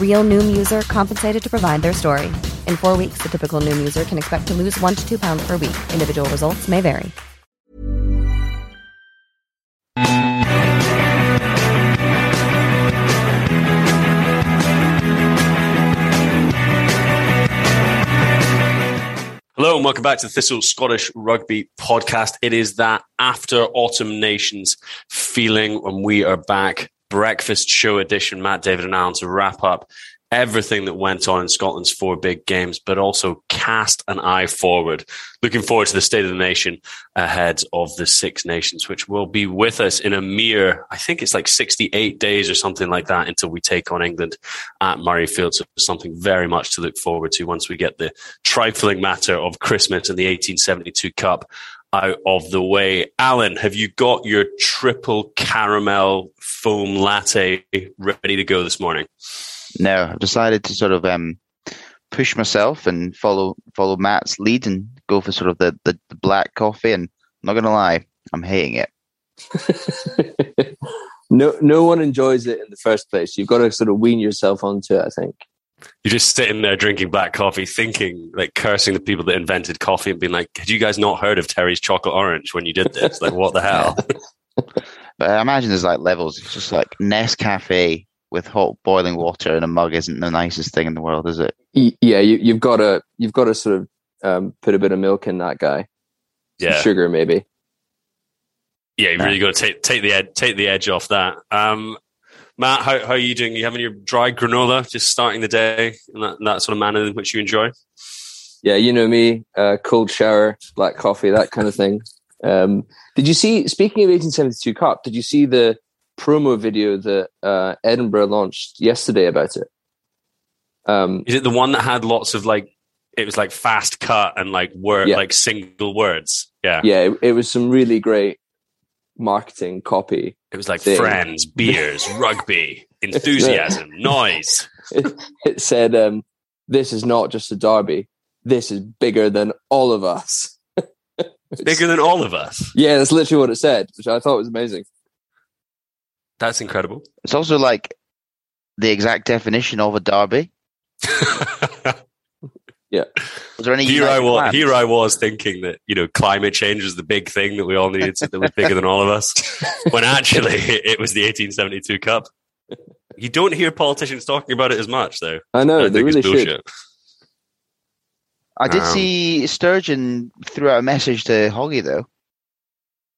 Real Noom user compensated to provide their story. In four weeks, the typical Noom user can expect to lose one to two pounds per week. Individual results may vary. Hello and welcome back to the Thistle Scottish Rugby Podcast. It is that after Autumn Nations feeling when we are back, breakfast show edition, Matt, David, and Alan to wrap up everything that went on in Scotland's four big games, but also cast an eye forward. Looking forward to the state of the nation ahead of the Six Nations, which will be with us in a mere, I think it's like 68 days or something like that until we take on England at Murrayfield. So something very much to look forward to once we get the trifling matter of Christmas and the 1872 Cup out of the way. Alan, have you got your triple caramel foam latte ready to go this morning? No, I've decided to sort of um, push myself and follow follow Matt's lead and go for sort of the, the, the black coffee. And I'm not going to lie, I'm hating it. no, no one enjoys it in the first place. You've got to sort of wean yourself onto it. I think. You're just sitting there drinking black coffee, thinking, like, cursing the people that invented coffee and being like, had you guys not heard of Terry's chocolate orange when you did this? like, what the hell? but I imagine there's like levels. It's just like Nescafe with hot boiling water in a mug isn't the nicest thing in the world, is it? Yeah, you, have got to you've got to sort of um, put a bit of milk in that guy. Some yeah, sugar maybe. Yeah, you really got to take take the ed- take the edge off that. Um, Matt, how, how are you doing? You having your dry granola, just starting the day in that, in that sort of manner in which you enjoy? Yeah, you know me, uh, cold shower, black coffee, that kind of thing. Um, did you see? Speaking of 1872 Cup, did you see the promo video that uh, Edinburgh launched yesterday about it? Um, Is it the one that had lots of like? It was like fast cut and like word, yeah. like single words. Yeah, yeah. It, it was some really great marketing copy. It was like thing. friends, beers, rugby, enthusiasm, noise. It, it said, um, "This is not just a derby. This is bigger than all of us." bigger than all of us. Yeah, that's literally what it said, which I thought was amazing. That's incredible. It's also like the exact definition of a derby. Yeah. Was there any here I was, here I was thinking that you know climate change was the big thing that we all needed to, that was bigger than all of us, when actually it was the 1872 Cup. You don't hear politicians talking about it as much, though. I know I they really should. I did um, see Sturgeon threw out a message to Hoggy though.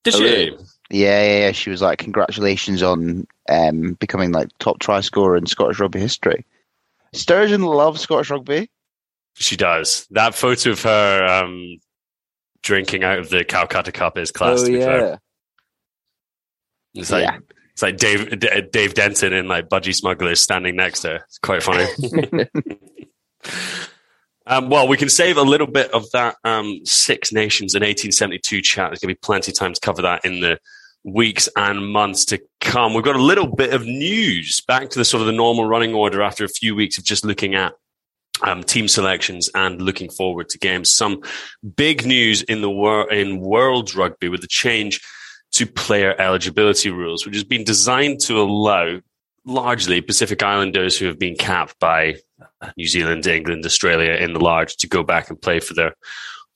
Did she? Yeah, yeah, yeah. She was like, "Congratulations on um, becoming like top try scorer in Scottish rugby history." Sturgeon loves Scottish rugby. She does. That photo of her um, drinking out of the Calcutta Cup is class. Oh yeah. It's like yeah. it's like Dave D- Dave Denton and like Budgie Smugglers standing next to her. It's quite funny. Um, well, we can save a little bit of that um, Six Nations in 1872 chat. There's going to be plenty of time to cover that in the weeks and months to come. We've got a little bit of news back to the sort of the normal running order after a few weeks of just looking at um, team selections and looking forward to games. Some big news in the world in world rugby with the change to player eligibility rules, which has been designed to allow largely Pacific Islanders who have been capped by New Zealand, England, Australia in the large to go back and play for their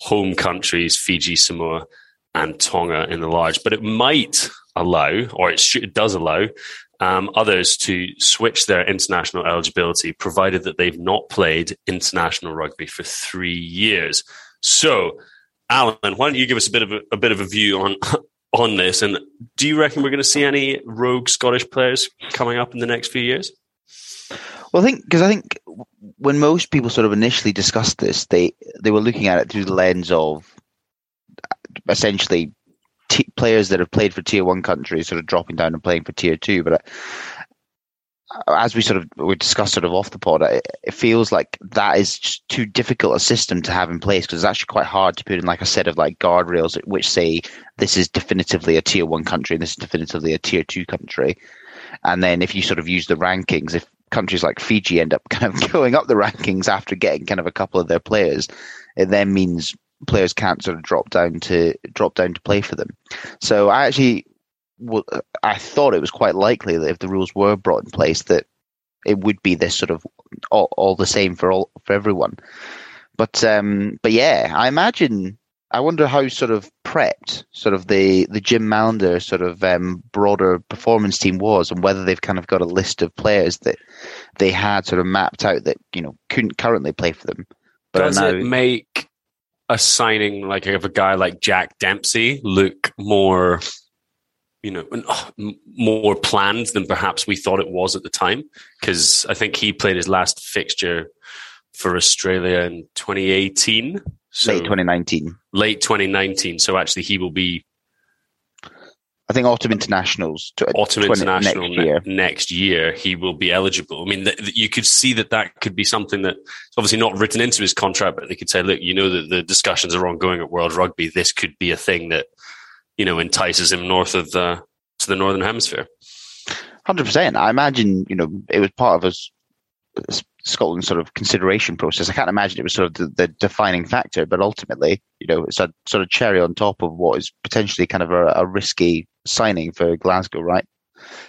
home countries, Fiji, Samoa, and Tonga in the large. But it might allow, or it, it does allow, um, others to switch their international eligibility, provided that they've not played international rugby for three years. So, Alan, why don't you give us a bit of a, a bit of a view on on this? And do you reckon we're going to see any rogue Scottish players coming up in the next few years? Well, I think because I think when most people sort of initially discussed this, they they were looking at it through the lens of essentially t- players that have played for tier one countries sort of dropping down and playing for tier two. But uh, as we sort of we discussed sort of off the pod, it, it feels like that is just too difficult a system to have in place because it's actually quite hard to put in like a set of like guardrails which say this is definitively a tier one country and this is definitively a tier two country. And then if you sort of use the rankings, if countries like Fiji end up kind of going up the rankings after getting kind of a couple of their players, it then means players can't sort of drop down to drop down to play for them. So I actually, I thought it was quite likely that if the rules were brought in place, that it would be this sort of all, all the same for all for everyone. But um, but yeah, I imagine I wonder how sort of prepped sort of the the Jim Mallinder sort of um, broader performance team was, and whether they've kind of got a list of players that they had sort of mapped out that you know couldn't currently play for them. But Does now, it make a signing like of a guy like Jack Dempsey look more, you know, oh, more planned than perhaps we thought it was at the time? Because I think he played his last fixture for Australia in 2018. So late 2019. Late 2019. So actually, he will be. I think autumn internationals. Autumn 20, international next year. Ne- next year, he will be eligible. I mean, th- th- you could see that that could be something that obviously not written into his contract, but they could say, look, you know that the discussions are ongoing at World Rugby. This could be a thing that you know entices him north of the to the northern hemisphere. Hundred percent. I imagine you know it was part of us Scotland's sort of consideration process. I can't imagine it was sort of the, the, defining factor, but ultimately, you know, it's a sort of cherry on top of what is potentially kind of a, a risky signing for Glasgow, right?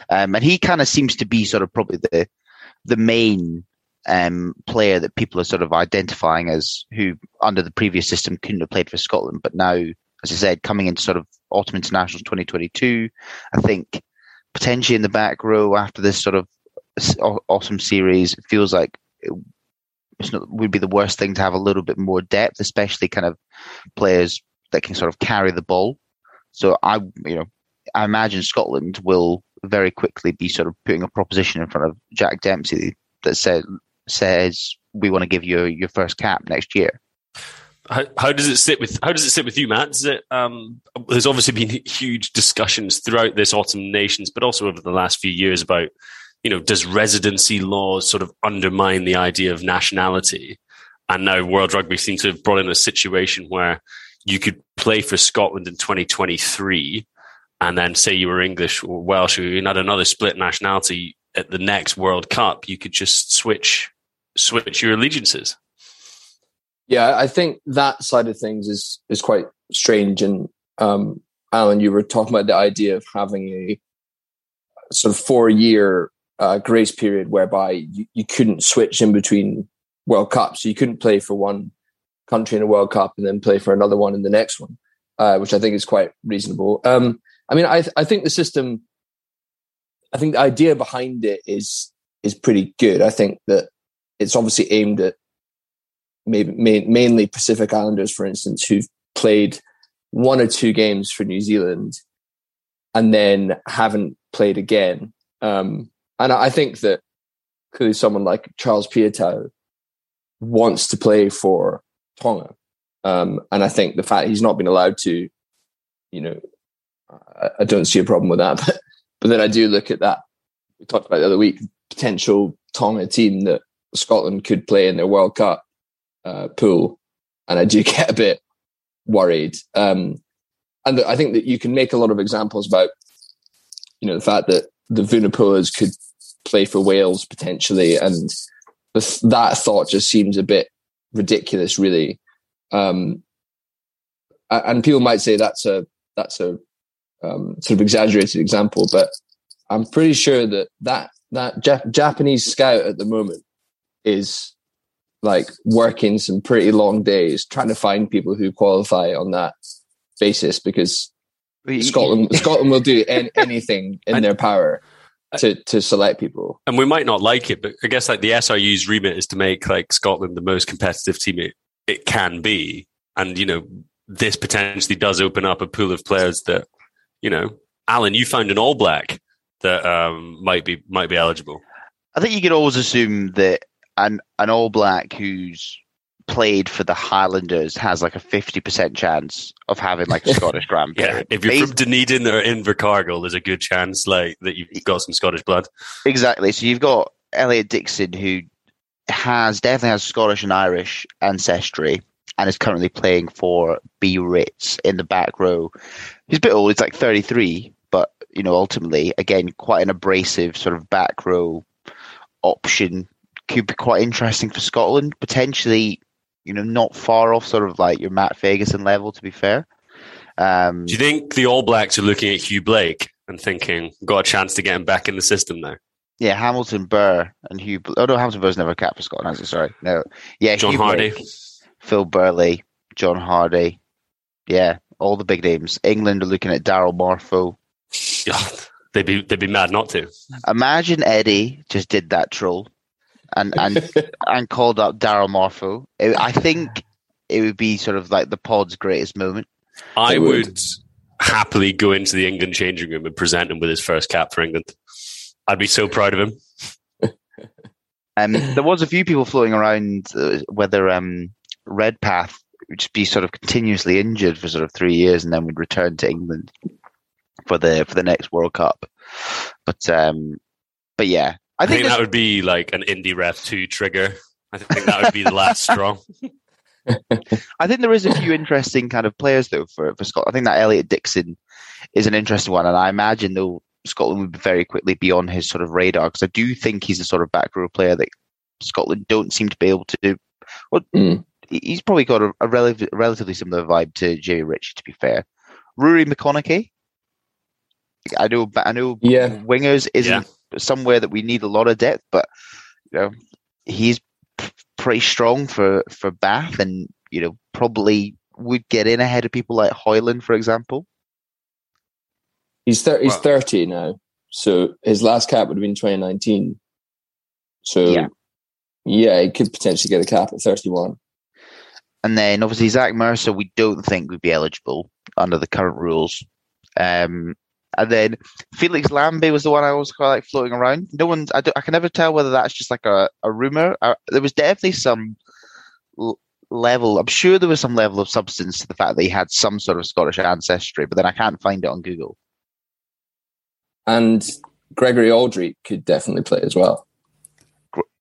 Um, and he kind of seems to be sort of probably the the main um, player that people are sort of identifying as who under the previous system couldn't have played for Scotland, but now, as I said, coming into sort of autumn internationals 2022, I think potentially in the back row after this sort of awesome series, it feels like it not, would be the worst thing to have a little bit more depth, especially kind of players that can sort of carry the ball. So I, you know, I imagine Scotland will very quickly be sort of putting a proposition in front of Jack Dempsey that says says we want to give you your first cap next year. How, how, does it sit with how does it sit with you, Matt? It, um, there's obviously been huge discussions throughout this autumn nations, but also over the last few years about you know, does residency laws sort of undermine the idea of nationality? And now World Rugby seems to have brought in a situation where you could play for Scotland in 2023 and then say you were English or Welsh or you had another split nationality at the next World Cup, you could just switch switch your allegiances. Yeah, I think that side of things is is quite strange. And um, Alan, you were talking about the idea of having a sort of four year uh, grace period whereby you, you couldn't switch in between World Cups. You couldn't play for one country in a World Cup and then play for another one in the next one, uh, which I think is quite reasonable. Um, I mean, I, th- I think the system, I think the idea behind it is is pretty good. I think that it's obviously aimed at maybe ma- mainly Pacific Islanders, for instance, who've played one or two games for New Zealand and then haven't played again. Um, and I think that clearly someone like Charles Piutau wants to play for Tonga. Um, and I think the fact he's not been allowed to, you know, I, I don't see a problem with that. But, but then I do look at that. We talked about the other week, potential Tonga team that Scotland could play in their World Cup. uh, pool, and I do get a bit worried. Um, and I think that you can make a lot of examples about, you know, the fact that the Vunipolas could play for Wales potentially, and the, that thought just seems a bit ridiculous, really. Um, and people might say that's a that's a um, sort of exaggerated example, but I'm pretty sure that that that Jap- Japanese scout at the moment is like working some pretty long days trying to find people who qualify on that basis because Scotland Scotland will do any, anything in their power to to select people. And we might not like it, but I guess like the SRU's remit is to make like Scotland the most competitive team it, it can be. And you know, this potentially does open up a pool of players that, you know, Alan, you found an all black that um, might be might be eligible. I think you could always assume that an an all black who's played for the Highlanders has like a 50% chance of having like a Scottish grandparent. yeah, if you're from Dunedin or Invercargill, there's a good chance like that you've got some Scottish blood. Exactly. So you've got Elliot Dixon who has definitely has Scottish and Irish ancestry and is currently playing for Biarritz in the back row. He's a bit old, he's like 33, but you know, ultimately, again, quite an abrasive sort of back row option could be quite interesting for Scotland. Potentially you know, not far off sort of like your Matt Fagerson level, to be fair. Um, Do you think the All Blacks are looking at Hugh Blake and thinking, got a chance to get him back in the system now? Yeah, Hamilton Burr and Hugh. Oh no, Hamilton Burr's never capped for Scotland, has? Sorry, no. Yeah, John Hugh Hardy, Blake, Phil Burley, John Hardy. Yeah, all the big names. England are looking at Darryl Marfo. Yeah, they'd be they'd be mad not to. Imagine Eddie just did that troll and and and called up Darryl Marfo. It, I think it would be sort of like the pod's greatest moment. I would. would happily go into the England changing room and present him with his first cap for England. I'd be so proud of him. um, there was a few people floating around uh, whether um, Redpath would just be sort of continuously injured for sort of three years and then would return to England for the for the next World Cup. But um, but yeah, I think, I think that would be like an indie ref two trigger. I think that would be the last straw. I think there is a few interesting kind of players though for for Scotland. I think that Elliot Dixon is an interesting one, and I imagine though Scotland would very quickly be on his sort of radar because I do think he's a sort of back row player that Scotland don't seem to be able to do. Well, mm. he's probably got a, a relative, relatively similar vibe to Jamie Ritchie, to be fair. Ruaridh McConnochie, I know, but I know, yeah. wingers isn't yeah somewhere that we need a lot of depth, but you know he's p- pretty strong for for Bath, and you know probably would get in ahead of people like Hoyland, for example. He's thir- he's thirty now, so his last cap would have been twenty nineteen. So yeah. yeah, he could potentially get a cap at thirty one. And then obviously Zach Mercer, we don't think would be eligible under the current rules. Um, and then Felix Lambe was the one I always kind of like floating around. No one, I, I can never tell whether that's just like a, a rumor. Uh, there was definitely some l- level. I'm sure there was some level of substance to the fact that he had some sort of Scottish ancestry, but then I can't find it on Google. And Gregory Alldritt could definitely play as well.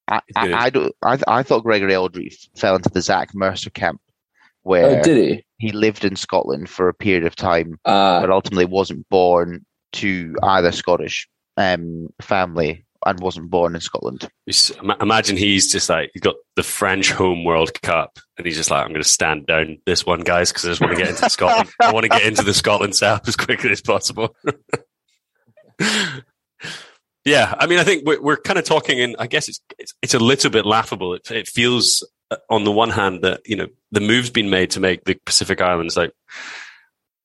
I, I, I, don't, I, I thought Gregory Alldritt fell into the Zach Mercer camp where oh, did he? he lived in Scotland for a period of time, uh, but ultimately wasn't born to either Scottish um, family and wasn't born in Scotland. Imagine he's just like he's got the French home World Cup, and he's just like, I'm going to stand down this one, guys, because I just want to get into Scotland. I want to get into the Scotland South as quickly as possible. yeah, I mean, I think we're, we're kind of talking, and I guess it's, it's, it's a little bit laughable. It, it feels on the one hand that you know the move's been made to make the Pacific Islands like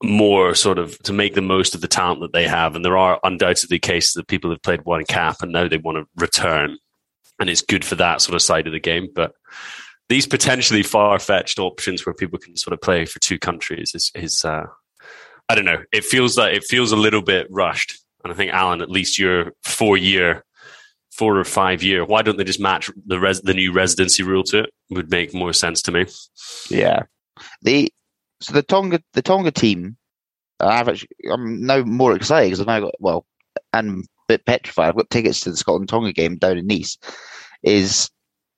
more sort of to make the most of the talent that they have, and there are undoubtedly cases that people have played one cap and now they want to return, and it's good for that sort of side of the game. But these potentially far fetched options where people can sort of play for two countries is, is uh, I don't know. It feels like it feels a little bit rushed, and I think Alan, at least your four year four or five year. Why don't they just match the res- the new residency rule to it? Would make more sense to me. Yeah, the so the Tonga the Tonga team. I've actually I'm now more excited because I've now got well, and a bit petrified. I've got tickets to the Scotland Tonga game down in Nice. Is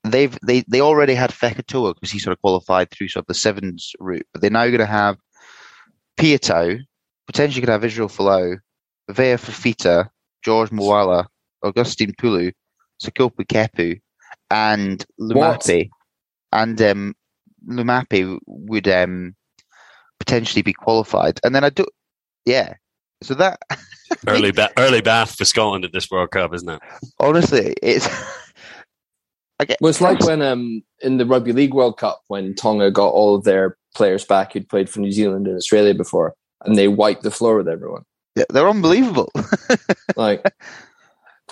they've they they already had Fekitoa because he sort of qualified through sort of the sevens route, but they're now going to have Piutau, potentially could have Israel Folau, Vaea Fifita, George Moala, Augustine Pulu, Sekope Kepu, and Lumapi. And um, Lumape would um, potentially be qualified. And then I do, yeah. So that early ba- early bath for Scotland at this World Cup, isn't it? Honestly, it's. Get, well, it's like when um, in the Rugby League World Cup when Tonga got all of their players back who'd played for New Zealand and Australia before, and they wiped the floor with everyone. Yeah, they're unbelievable. like,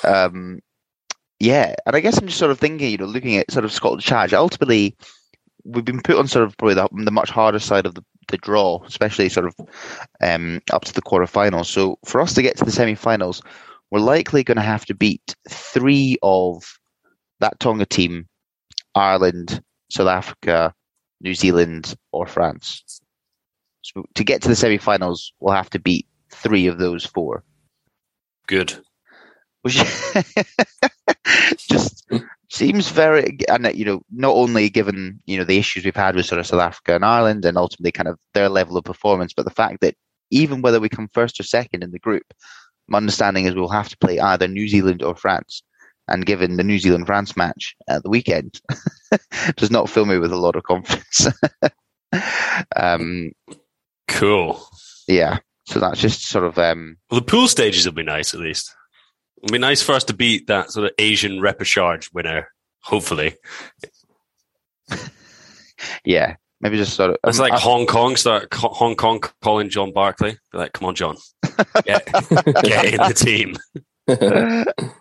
um, yeah, and I guess I'm just sort of thinking, you know, looking at sort of Scotland's charge. Ultimately, we've been put on sort of probably the, the much harder side of the, the draw, especially sort of um, up to the quarterfinals. So for us to get to the semi-finals, we're likely going to have to beat three of that Tonga team: Ireland, South Africa, New Zealand, or France. So to get to the semi-finals, we'll have to beat three of those four. Good. Which just seems very, and you know, not only given you know the issues we've had with sort of South Africa and Ireland, and ultimately kind of their level of performance, but the fact that even whether we come first or second in the group, my understanding is we'll have to play either New Zealand or France. And given the New Zealand France match at the weekend, does not fill me with a lot of confidence. um, cool. Yeah. So that's just sort of. Um, well, the pool stages will be nice at least. It'll be nice for us to beat that sort of Asian repechage winner, hopefully. yeah, maybe just sort of. It's um, like I, Hong Kong start Hong Kong calling John Barclay. Be like, come on, John, get, get in the team.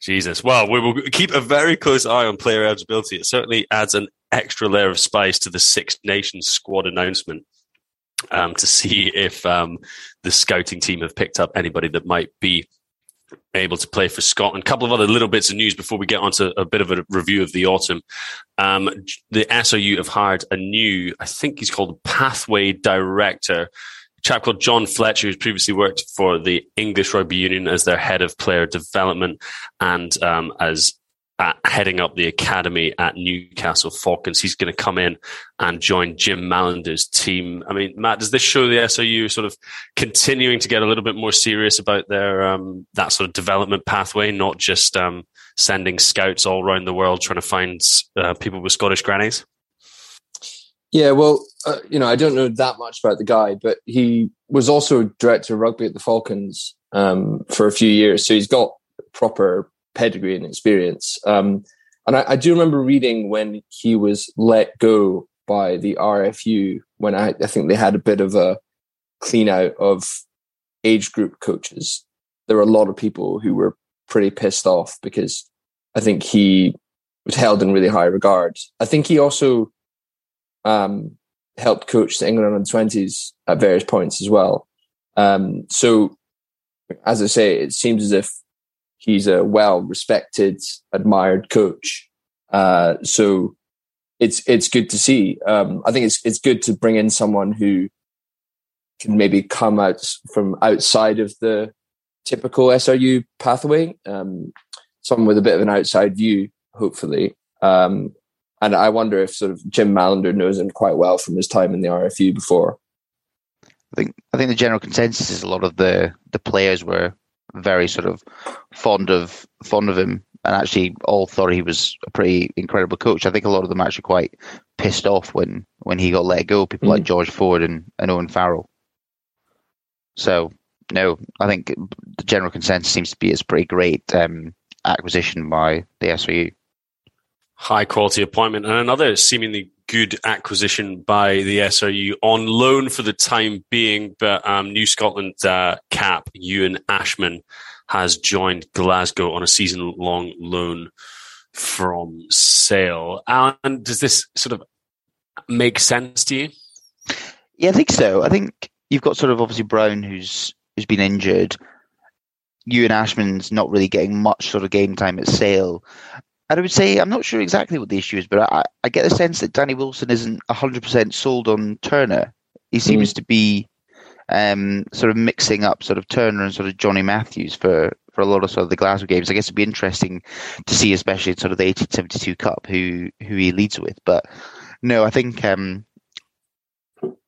Jesus. Well, we will keep a very close eye on player eligibility. It certainly adds an extra layer of spice to the Six Nations squad announcement um, to see if um, the scouting team have picked up anybody that might be able to play for Scotland. A couple of other little bits of news before we get on to a bit of a review of the autumn. Um, the SRU have hired a new, I think he's called Pathway Director, a chap called John Fletcher, who's previously worked for the English Rugby Union as their head of player development and um, as uh, heading up the academy at Newcastle Falcons. He's going to come in and join Jim Mallinder's team. I mean, Matt, does this show the SRU sort of continuing to get a little bit more serious about their um, that sort of development pathway, not just um, sending scouts all around the world trying to find uh, people with Scottish grannies? Yeah, well, uh, you know, I don't know that much about the guy, but he was also director of rugby at the Falcons um, for a few years, so he's got proper pedigree and experience. Um, and I, I, do remember reading when he was let go by the RFU when I, I think they had a bit of a clean out of age group coaches. There were a lot of people who were pretty pissed off because I think he was held in really high regard. I think he also um, helped coach the England under twenties at various points as well. Um, so, as I say, it seems as if he's a well respected, admired coach. Uh, so it's it's good to see. Um, I think it's it's good to bring in someone who can maybe come out from outside of the typical SRU pathway. Um, someone with a bit of an outside view, hopefully. Um, and I wonder if sort of Jim Mallinder knows him quite well from his time in the RFU before. I think I think the general consensus is a lot of the the players were very sort of fond of fond of him, and actually all thought he was a pretty incredible coach. I think a lot of them actually quite pissed off when when he got let go. People mm. like George Ford and, and Owen Farrell. So no, I think the general consensus seems to be it's pretty great um, acquisition by the SRU. High quality appointment and another seemingly good acquisition by the SRU on loan for the time being. But um, New Scotland uh, cap Ewan Ashman has joined Glasgow on a season long loan from Sale. Alan, does this sort of make sense to you? Yeah, I think so. I think you've got sort of obviously Brown who's who's been injured. Ewan Ashman's not really getting much sort of game time at Sale. And I would say I'm not sure exactly what the issue is, but I, I get the sense that Danny Wilson isn't 100% sold on Turner. He seems mm. to be, um, sort of mixing up sort of Turner and sort of Johnny Matthews for, for a lot of sort of the Glasgow games. I guess it'd be interesting to see, especially sort of the 1872 Cup, who who he leads with. But no, I think um,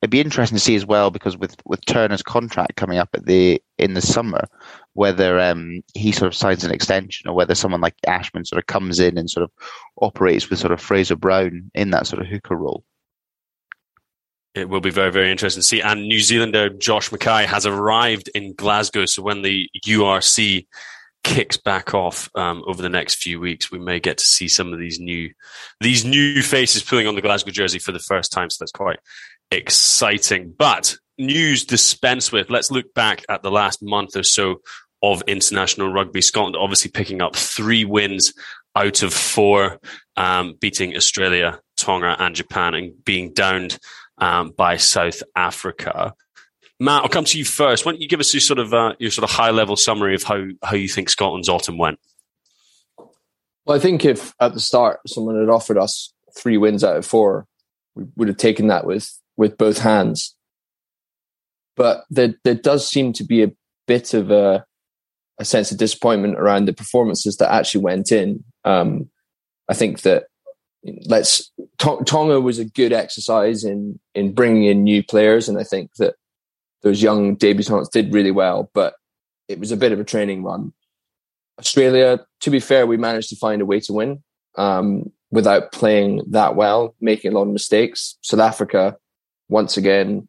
it'd be interesting to see as well because with with Turner's contract coming up at the in the summer, whether um, he sort of signs an extension or whether someone like Ashman sort of comes in and sort of operates with sort of Fraser Brown in that sort of hooker role. It will be very, very interesting to see. And New Zealander Josh Mackay has arrived in Glasgow. So when the URC kicks back off um, over the next few weeks, we may get to see some of these new these new faces pulling on the Glasgow jersey for the first time. So that's quite exciting. But news dispensed with. Let's look back at the last month or so of international rugby. Scotland obviously picking up three wins out of four, um, beating Australia, Tonga, and Japan, and being downed um, by South Africa. Matt, I'll come to you first. Why don't you give us your sort of uh, your sort of high level summary of how how you think Scotland's autumn went? Well, I think if at the start someone had offered us three wins out of four, we would have taken that with with both hands. But there there does seem to be a bit of a a sense of disappointment around the performances that actually went in. Um, I think that let's Tonga was a good exercise in in bringing in new players, and I think that those young debutants did really well. But it was a bit of a training run. Australia, to be fair, we managed to find a way to win um, without playing that well, making a lot of mistakes. South Africa, once again,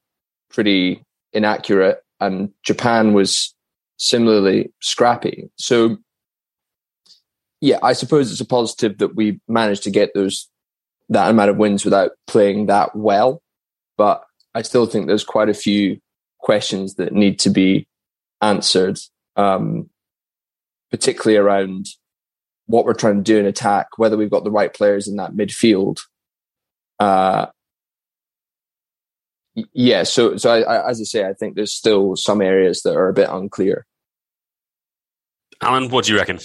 pretty inaccurate, and Japan was similarly scrappy. So yeah, I suppose it's a positive that we managed to get those that amount of wins without playing that well. But I still think there's quite a few questions that need to be answered, um, particularly around what we're trying to do in attack, whether we've got the right players in that midfield. Uh, yeah, so so I, I, as I say, I think there's still some areas that are a bit unclear. Alan, what do you reckon?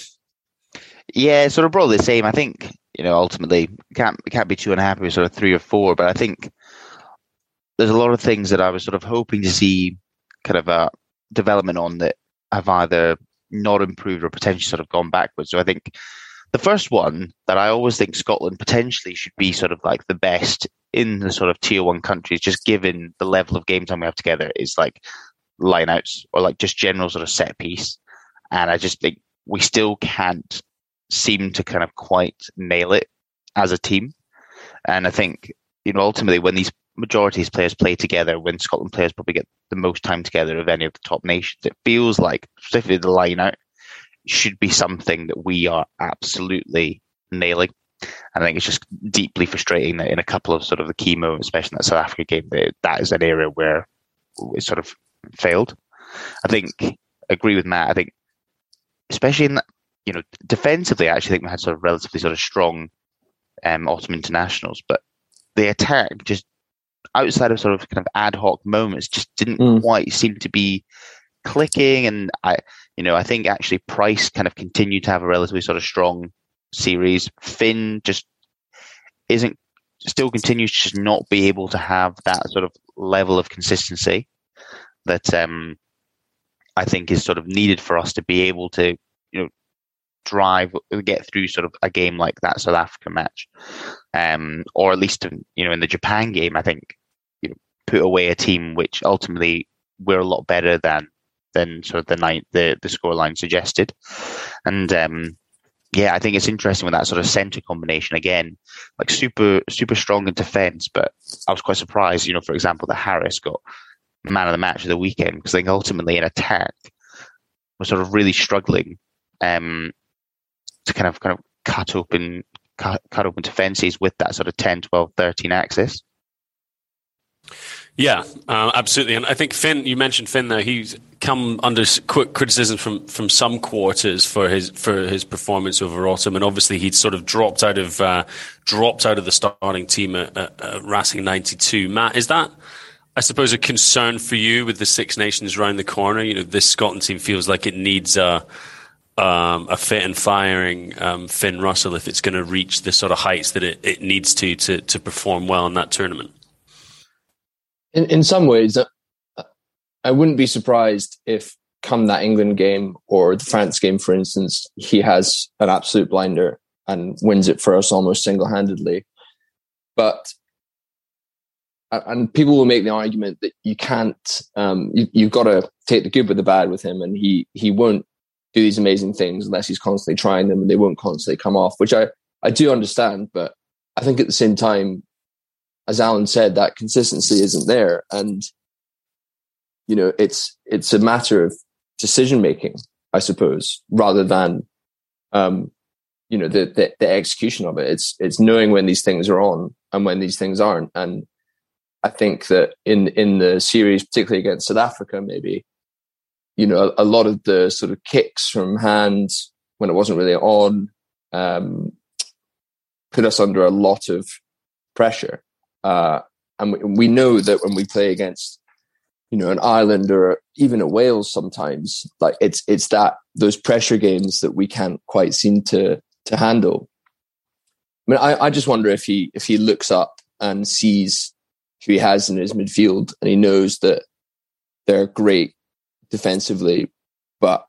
Yeah, sort of broadly the same. I think you know ultimately can't can't be too unhappy with sort of three or four, but I think there's a lot of things that I was sort of hoping to see kind of a development on that have either not improved or potentially sort of gone backwards. So I think the first one that I always think Scotland potentially should be sort of like the best in the sort of tier one countries, just given the level of game time we have together, is like lineouts or like just general sort of set piece. And I just think we still can't seem to kind of quite nail it as a team. And I think, you know, ultimately when these majority of players play together, when Scotland players probably get the most time together of any of the top nations, it feels like, specifically the line out, should be something that we are absolutely nailing. I think it's just deeply frustrating that in a couple of sort of the key moments, especially in that South Africa game, that, that is an area where it sort of failed. I think, agree with Matt, I think, especially in that, you know, defensively, I actually think we had sort of relatively sort of strong um, autumn internationals, but the attack just outside of sort of kind of ad hoc moments just didn't mm. quite seem to be clicking. And I, you know, I think actually Price kind of continued to have a relatively sort of strong series. Finn just isn't still continues to just not be able to have that sort of level of consistency that um, I think is sort of needed for us to be able to, drive get through sort of a game like that South Africa match, um, or at least you know in the Japan game, I think you know put away a team which ultimately we're a lot better than than sort of the night the the scoreline suggested, and um, yeah, I think it's interesting with that sort of centre combination. Again, like super super strong in defence, but I was quite surprised, you know, for example, that Harris got man of the match of the weekend because I think ultimately in attack we're sort of really struggling um, to kind of kind of cut open cut, cut open defenses with that sort of 10, 12, 13 axis. Yeah, uh, absolutely. And I think Finn, you mentioned Finn there. He's come under quick criticism from, from some quarters for his for his performance over autumn, and obviously he'd sort of dropped out of uh, dropped out of the starting team at, at, at Racing '92. Matt, is that I suppose a concern for you with the Six Nations round the corner? You know, this Scotland team feels like it needs a um, a fit and firing um, Finn Russell if it's going to reach the sort of heights that it, it needs to, to to perform well in that tournament. In in some ways, uh, I wouldn't be surprised if come that England game or the France game, for instance, he has an absolute blinder and wins it for us almost single handedly. But and people will make the argument that you can't um, you, have got to take the good with the bad with him and he he won't do these amazing things unless he's constantly trying them and they won't constantly come off which i i do understand but i think at the same time as alan said that consistency isn't there. And you know it's it's a matter of decision making i suppose rather than um you know the, the the execution of it. It's it's knowing when these things are on and when these things aren't. And I think that in in the series, particularly against South Africa, maybe you know a, a lot of the sort of kicks from hands when it wasn't really on um, put us under a lot of pressure, uh, and we, we know that when we play against you know an Ireland or even a Wales, sometimes like it's it's that those pressure games that we can't quite seem to to handle. I mean, I, I just wonder if he if he looks up and sees who he has in his midfield, and he knows that they're great defensively, but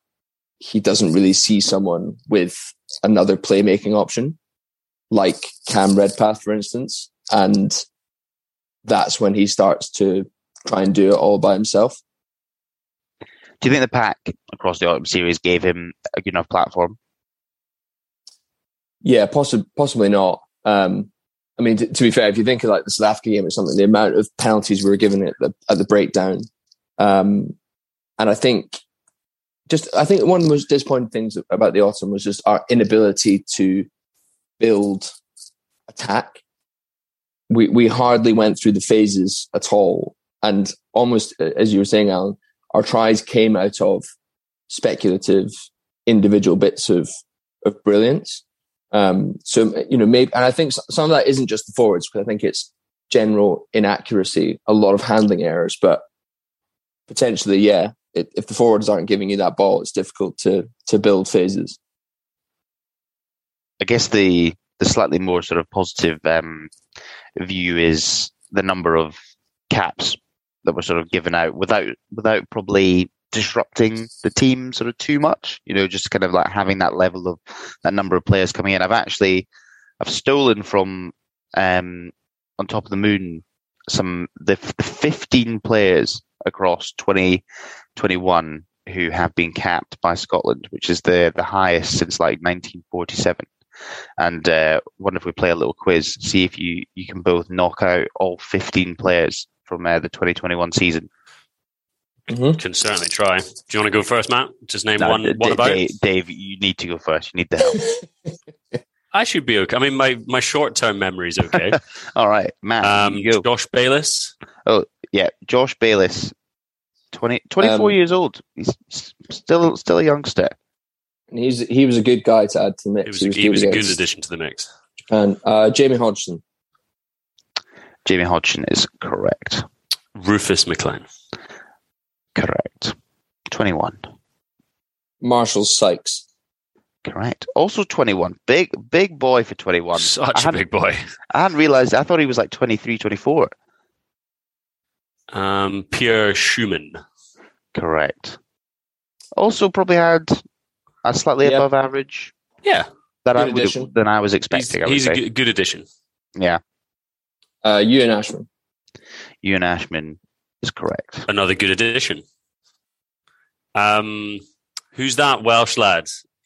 he doesn't really see someone with another playmaking option, like Cam Redpath, for instance. And that's when he starts to try and do it all by himself. Do you think the pack across the autumn series gave him a good enough platform? Yeah, possi- possibly not. Um, I mean, to, to, be fair, if you think of like the South Africa game or something, the amount of penalties we were given at the, at the breakdown, um, and I think just I think one of the most disappointing things about the autumn was just our inability to build attack. We we hardly went through the phases at all, and almost as you were saying, Alan, our tries came out of speculative individual bits of of brilliance. Um, so you know, maybe, and I think some of that isn't just the forwards, because I think it's general inaccuracy, a lot of handling errors, but potentially, yeah, it, if the forwards aren't giving you that ball, it's difficult to to build phases. I guess the the slightly more sort of positive um, view is the number of caps that were sort of given out without without probably disrupting the team sort of too much. You know, just kind of like having that level of that number of players coming in. I've actually I've stolen from um, on top of the moon some the, the 15 players across 2021 who have been capped by Scotland, which is the the highest since like 1947. And uh, wonder if we play a little quiz, see if you you can both knock out all 15 players from uh, the 2021 season. Mm-hmm. Can certainly try. Do you want to go first, Matt? Just name no, one. D- what about Dave, Dave? You need to go first. You need the help. I should be okay. I mean, my, my short term memory is okay. All right, Matt. Um, you go. Josh Bayliss. Oh yeah, Josh Bayliss. 20, 24 um, years old. He's still still a youngster. And he's he was a good guy to add to the mix. He was, he was, he was a good addition to the mix. And uh, Jamie Hodgson. Jamie Hodgson is correct. Rufus McLean. Correct. 21. Marshall Sykes. Correct. Also 21. Big, big boy for 21. Such a big boy. I hadn't realized. I thought he was like 23, 24. Um, Pierre Schoeman. Correct. Also probably had a slightly yep. above average. Yeah. That good I would than I was expecting. He's, he's a good, good, addition. Yeah. Uh, Ewan Ashman. Ewan Ashman is correct. Another good addition. Um, who's that Welsh lad?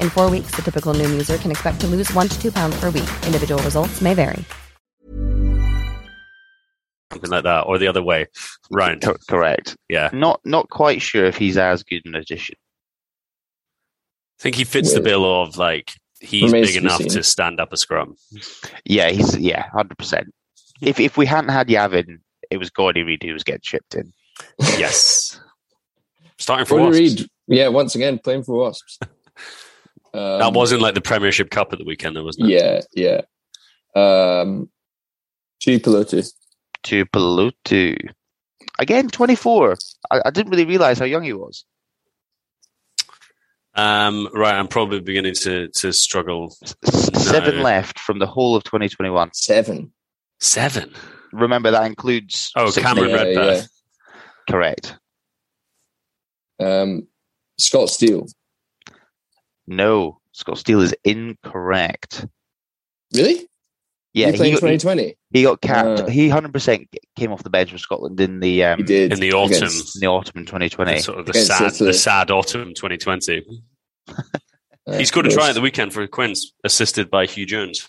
In four weeks, the typical Noom user can expect to lose one to two pounds per week. Individual results may vary. Something like that, or the other way round. Co- correct. Yeah. Not not quite sure if he's as good an addition. I think he fits the bill of like he's Remains big to enough seen. to stand up a scrum. Yeah, he's yeah, hundred percent. If if we hadn't had Javan, it was Gordy Reid who was getting shipped in. Yes. Starting for Gordon Wasps. Reid, yeah, once again playing for Wasps. That Um, wasn't like the Premiership Cup at the weekend, though, wasn't it? yeah, yeah. Um, Chi Pilotu. Tuipulotu. Again, twenty four. I, I didn't really realise how young he was. Um, right, I'm probably beginning to to struggle. Seven No. left from the whole of twenty twenty one. Seven. Seven. Remember that includes Oh, Six Cameron Nations. Yeah, Redpath. Correct. Um, Scott Steele. No, Scott Steele is incorrect. Really? Yeah, he played got, 2020. he got capped. Ah. He hundred percent came off the bench for Scotland in the um, In the autumn. against, in the autumn in twenty twenty. Sort of the sad, Italy. the sad autumn 2020. uh, He's got a try Wales. at the weekend for Quins, assisted by Huw Jones.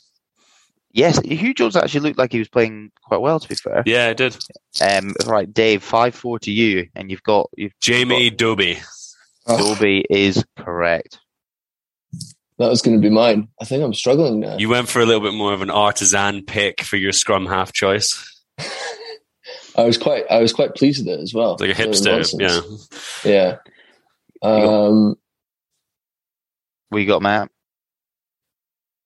Yes, Huw Jones actually looked like he was playing quite well. To be fair, Yeah, I did. um, right, Dave, five four to you, and you've got you've Jamie Dobie. Oh, Dobie is correct. That was going to be mine. I think I'm struggling now. You went for a little bit more of an artisan pick for your scrum half choice. I was quite, I was quite pleased with it as well. Like a hipster. Yeah. yeah. Um, We got Matt.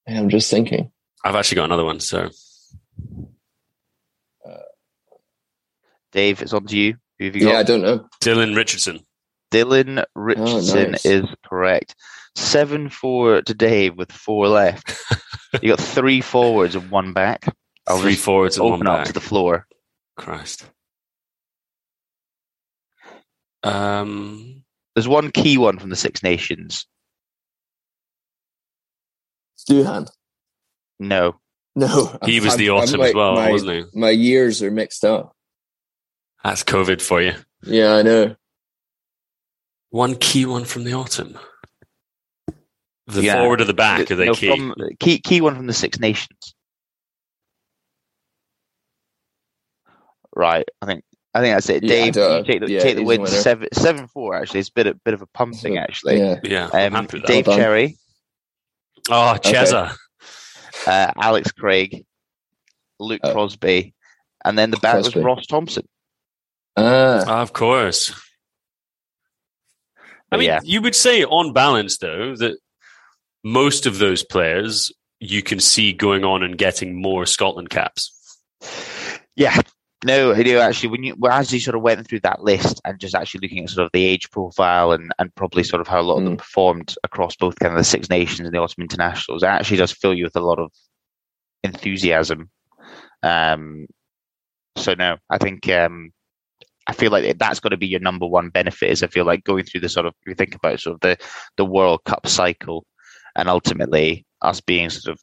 I'm just thinking. I've actually got another one. So Dave, it's on to you. Who have you Yeah, I don't know. Dylan Richardson. Dylan Richardson nice. is correct. Seven four to Dave with four left. you got three forwards and one back. I'll Three forwards and one open up back. to the floor. Christ. Um, There's one key one from the Six Nations. Duhan. No, No, he was I'm- the autumn like- as well, my, wasn't he? My years are mixed up. That's COVID for you. Yeah, I know. One key one from the autumn. The Yeah. forward or the back are they no, key? From, key key one from the Six Nations. Right, I think I think that's it. Yeah, Dave, don't- you take the yeah, take the win. the winner. Seven seven four. Actually, it's a bit of, bit of a pumping. Actually, Yeah. yeah, Um, happy with that. Dave Well. Cherry, Oh, Cheza. uh, Alex Craig, Luke Oh. Crosbie, and then the back Crosbie. was Ross Thompson. Ah, Of course. I mean, yeah. you would say on balance, though, that most of those players you can see going on and getting more Scotland caps. Yeah. No, you know, actually, when you well, as you sort of went through that list and just actually looking at sort of the age profile and, and probably sort of how a lot of them performed across both kind of the Six Nations and the Autumn Internationals, it actually does fill you with a lot of enthusiasm. Um, so no, I think um, I feel like that's got to be your number one benefit. Is I feel like going through the sort of you think about sort of the the World Cup cycle, and ultimately us being sort of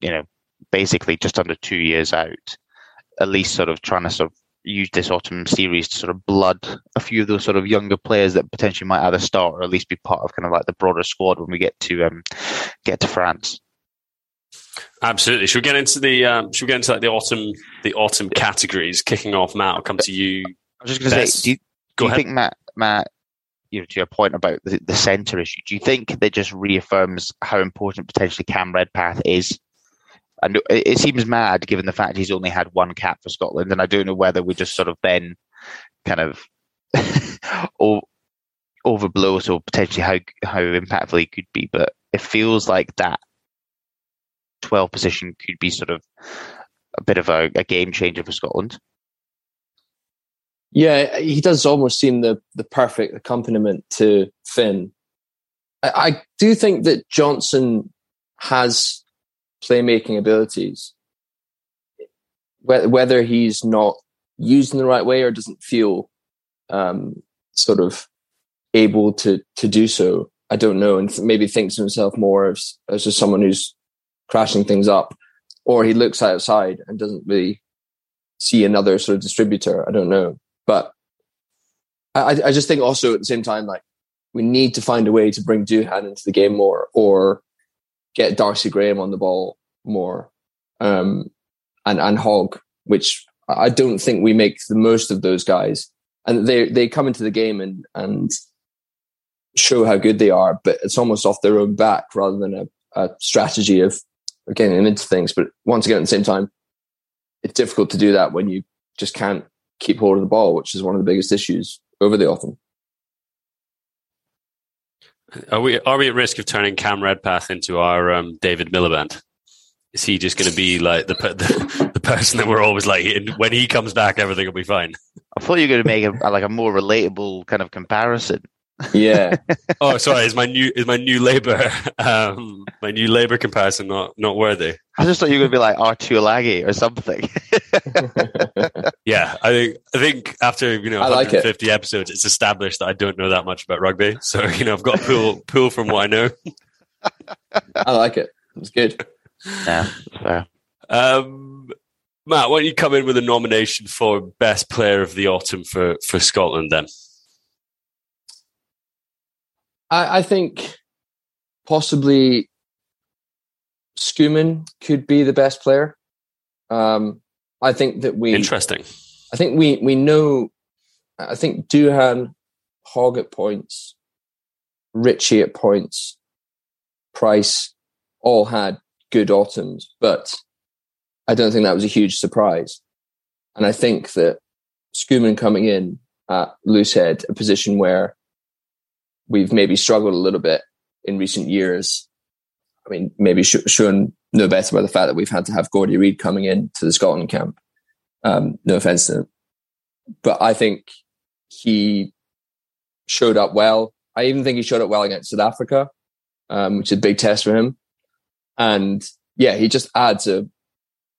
you know basically just under two years out at least sort of trying to sort of use this autumn series to sort of blood a few of those sort of younger players that potentially might either start or at least be part of kind of like the broader squad when we get to um get to France. Absolutely. Should we get into the um, should we get into like the autumn the autumn categories? Kicking off, Matt. I'll come to you. I was just going to say, do you, Go do you ahead. think Matt Matt you know to your point about the, the centre issue? Do you think that just reaffirms how important potentially Cam Redpath is? And it, it seems mad given the fact he's only had one cap for Scotland, and I don't know whether we just sort of then kind of overblow so potentially how how impactful he could be, but it feels like that twelve position could be sort of a bit of a, a game changer for Scotland. Yeah, he does almost seem the the perfect accompaniment to Finn. I, I do think that Johnson has playmaking abilities. Whether he's not used in the right way or doesn't feel um, sort of able to to do so, I don't know, and maybe thinks of himself more as as just someone who's crashing things up, or he looks outside and doesn't really see another sort of distributor. I don't know, but I, I just think also at the same time, like we need to find a way to bring Duhan into the game more, or get Darcy Graham on the ball more, um, and and Hogg, which I don't think we make the most of those guys. And they they come into the game and and show how good they are, but it's almost off their own back rather than a, a strategy of getting them into things. But once again, at the same time, it's difficult to do that when you just can't keep hold of the ball, which is one of the biggest issues over the autumn. Are we are we at risk of turning Cam Redpath into our um, David Miliband? Is he just going to be like the, the, the person that we're always like when he comes back, everything will be fine? I thought you were going to make a, like a more relatable kind of comparison. Yeah. oh, sorry. Is my new is my new Labour um, my new Labour comparison not not worthy? I just thought you were going to be like a Tuilagi or something. yeah, I think I think after you know I like 150 it. episodes, it's established that I don't know that much about rugby. So you know, I've got to pull pull from what I know. I like it. It's good. yeah, fair. Um, Matt, why don't you come in with a nomination for best player of the autumn for for Scotland then? I, I think possibly Schoeman could be the best player. Um, I think that we Interesting. I think we we know. I think Duhan, Hogg at points, Ritchie at points, Price, all had good autumns, but I don't think that was a huge surprise. And I think that Schoeman coming in at loosehead, a position where we've maybe struggled a little bit in recent years. I mean, maybe sh- shown no better by the fact that we've had to have Gordy Reid coming in to the Scotland camp. Um, no offense to him, but I think he showed up well. I even think he showed up well against South Africa, um, which is a big test for him. And yeah, he just adds a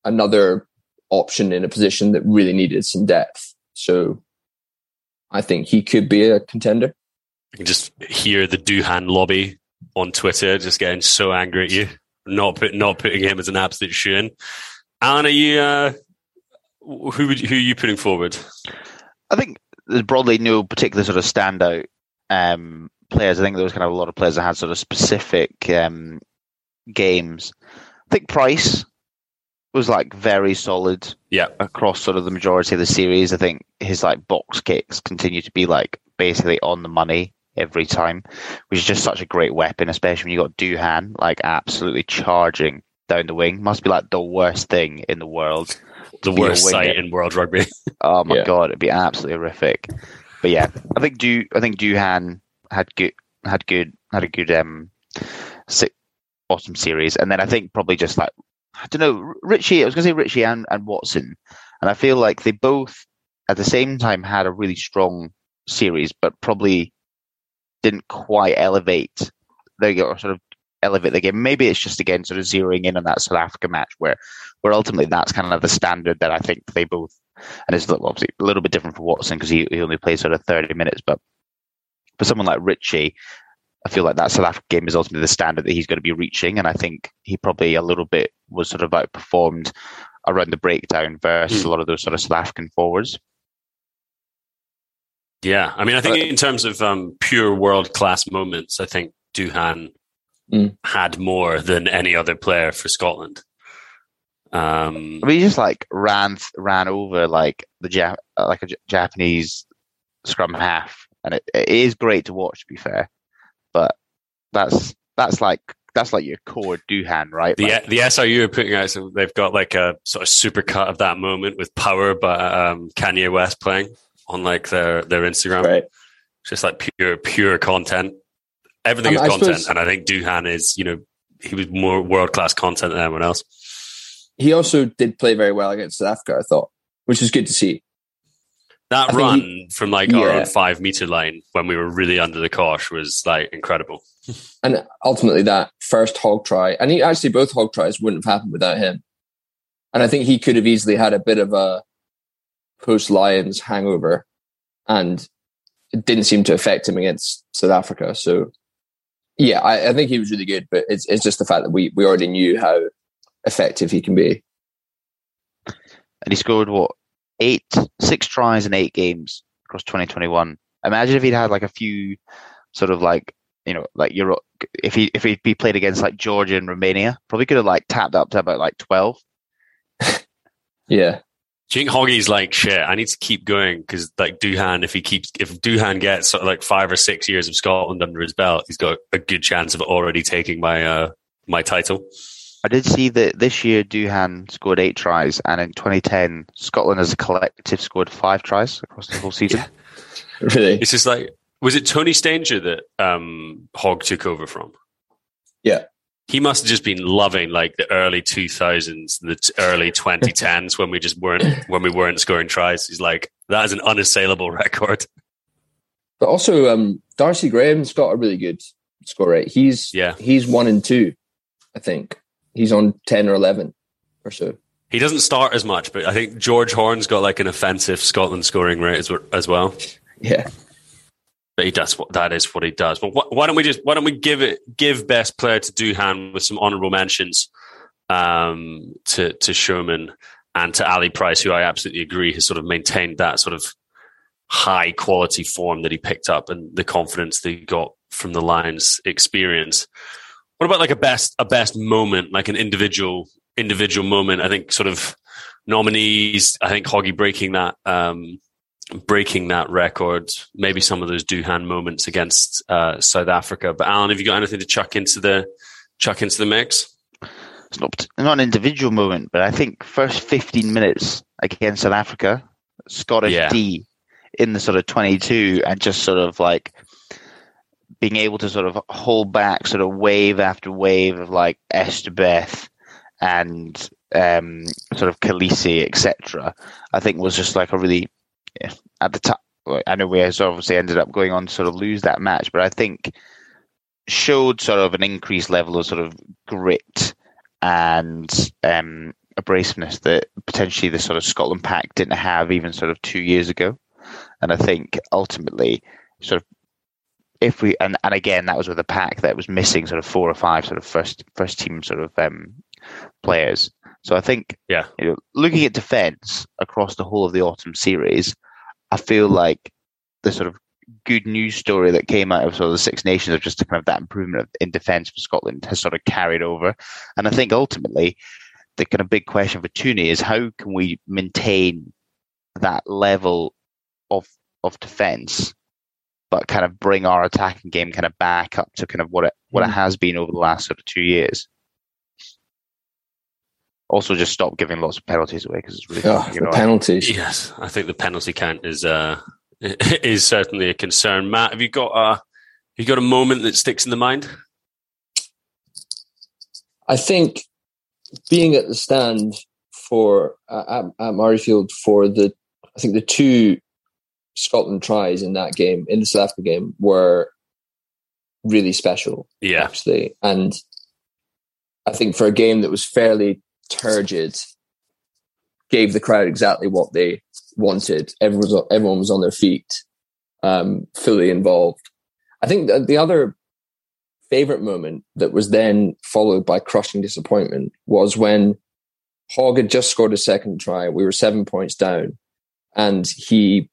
another option in a position that really needed some depth. So I think he could be a contender. I can just hear the Duhan lobby on Twitter just getting so angry at you, not put, not putting him as an absolute shoe in. Alan, are you uh, who would, who are you putting forward? I think there's broadly no particular sort of standout um, players. I think there was kind of a lot of players that had sort of specific um, games. I think Price was like very solid Yeah, across sort of the majority of the series. I think his like box kicks continue to be like basically on the money every time, which is just such a great weapon, especially when you got Duhan like absolutely charging down the wing. Must be like the worst thing in the world. the worst sight in world rugby. Oh my Yeah. god, it'd be absolutely horrific. But yeah, I think Du I think Duhan had good had good had a good um si- bottom series, and then I think probably just like I don't know Ritchie. I was going to say Ritchie and, and Watson, and I feel like they both at the same time had a really strong series, but probably didn't quite elevate they or sort of elevate the game. Maybe it's just again sort of zeroing in on that South Africa match where where ultimately that's kind of the standard that I think they both and it's obviously a little bit different for Watson because he, he only plays sort of 30 minutes. But for someone like Ritchie, I feel like that South Africa game is ultimately the standard that he's going to be reaching. And I think he probably a little bit was sort of outperformed around the breakdown versus Hmm. a lot of those sort of South African forwards. Yeah, I mean, I think But- in terms of um, pure world class moments, I think Duhan Mm. had more than any other player for Scotland. Um, I mean, he just like ran ran over like the Jap- uh, like a J- Japanese scrum half, and it, it is great to watch. To be fair, but that's that's like that's like your core Duhan, right? the Like, the SRU are putting out, so they've got like a sort of super cut of that moment with Power by um, Kanye West playing on like their their Instagram. Right. Just like pure pure content. Everything Um, is I content, suppose- and I think Duhan is you know he was more world class content than anyone else. He also did play very well against South Africa, I thought, which is good to see. That I run he- from like our own five meter line when we were really under the cosh was like incredible. And ultimately, that first Hogg try, and he actually both Hogg tries wouldn't have happened without him. And I think he could have easily had a bit of a post Lions hangover, and it didn't seem to affect him against South Africa. So, yeah, I, I think he was really good, but it's it's just the fact that we we already knew how effective he can be. and he scored what eight, six tries in eight games across 2021. Imagine if he'd had like a few sort of like you know like Euro if he if he'd be played against like Georgia and Romania, probably could have like tapped up to about like twelve. Yeah. Do you think Hoggy's like shit? I need to keep going because like Duhan, if he keeps if Duhan gets sort of like five or six years of Scotland under his belt, he's got a good chance of already taking my uh my title. I did see that this year Duhan scored eight tries, and in 2010 Scotland as a collective scored five tries across the whole season. Really? It's just like was it Tony Stanger that um Hogg took over from? Yeah. He must have just been loving like the early 2000s, the t- early 2010s when we just weren't when we weren't scoring tries. He's like that is an unassailable record. But also, um, Darcy Graham's got a really good score rate. He's Yeah. he's one and two, I think. He's on ten or eleven or so. He doesn't start as much, but I think George Horn's got like an offensive Scotland scoring rate as, as well. Yeah. But he does what that is what he does. But wh- why don't we just why don't we give it give best player to Duhan with some honourable mentions um, to to Schoeman and to Ali Price, who I absolutely agree has sort of maintained that sort of high quality form that he picked up and the confidence that he got from the Lions experience. What about like a best a best moment, like an individual individual moment? I think sort of nominees. I think Hoggy breaking that um, breaking that record. Maybe some of those Duhan moments against uh, South Africa. But Alan, have you got anything to chuck into the chuck into the mix? It's not not an individual moment, but I think first 15 minutes against South Africa, Scottish Yeah. D in the sort of 22, and just sort of like being able to sort of hold back sort of wave after wave of like Etzebeth and um, sort of Kolisi, etc. I think was just like a really at the time. I know we obviously ended up going on to sort of lose that match, but I think showed sort of an increased level of sort of grit and um, abrasiveness that potentially the sort of Scotland pack didn't have even sort of two years ago. And I think ultimately, sort of, if we and, and again that was with a pack that was missing sort of four or five sort of first first team sort of um, players. So I think Yeah. you know, looking at defence across the whole of the autumn series, I feel like the sort of good news story that came out of sort of the Six Nations of just kind of that improvement in defence for Scotland has sort of carried over. And I think ultimately the kind of big question for Tooney is how can we maintain that level of of defence, but kind of bring our attacking game kind of back up to kind of what it what it hmm. has been over the last sort of two years. Also, just stop giving lots of penalties away because it's really Oh, fucking the annoying. penalties. Yes, I think the penalty count is uh, is certainly a concern. Matt, have you got a have you got a moment that sticks in the mind? I think being at the stand for uh, at, at Murrayfield for the I think the two Scotland tries in that game in the South Africa game were really special. Yeah, actually, and I think for a game that was fairly turgid, gave the crowd exactly what they wanted. Everyone was everyone was on their feet, um, fully involved. I think the other favorite moment that was then followed by crushing disappointment was when Hogg had just scored a second try. We were seven points down, and he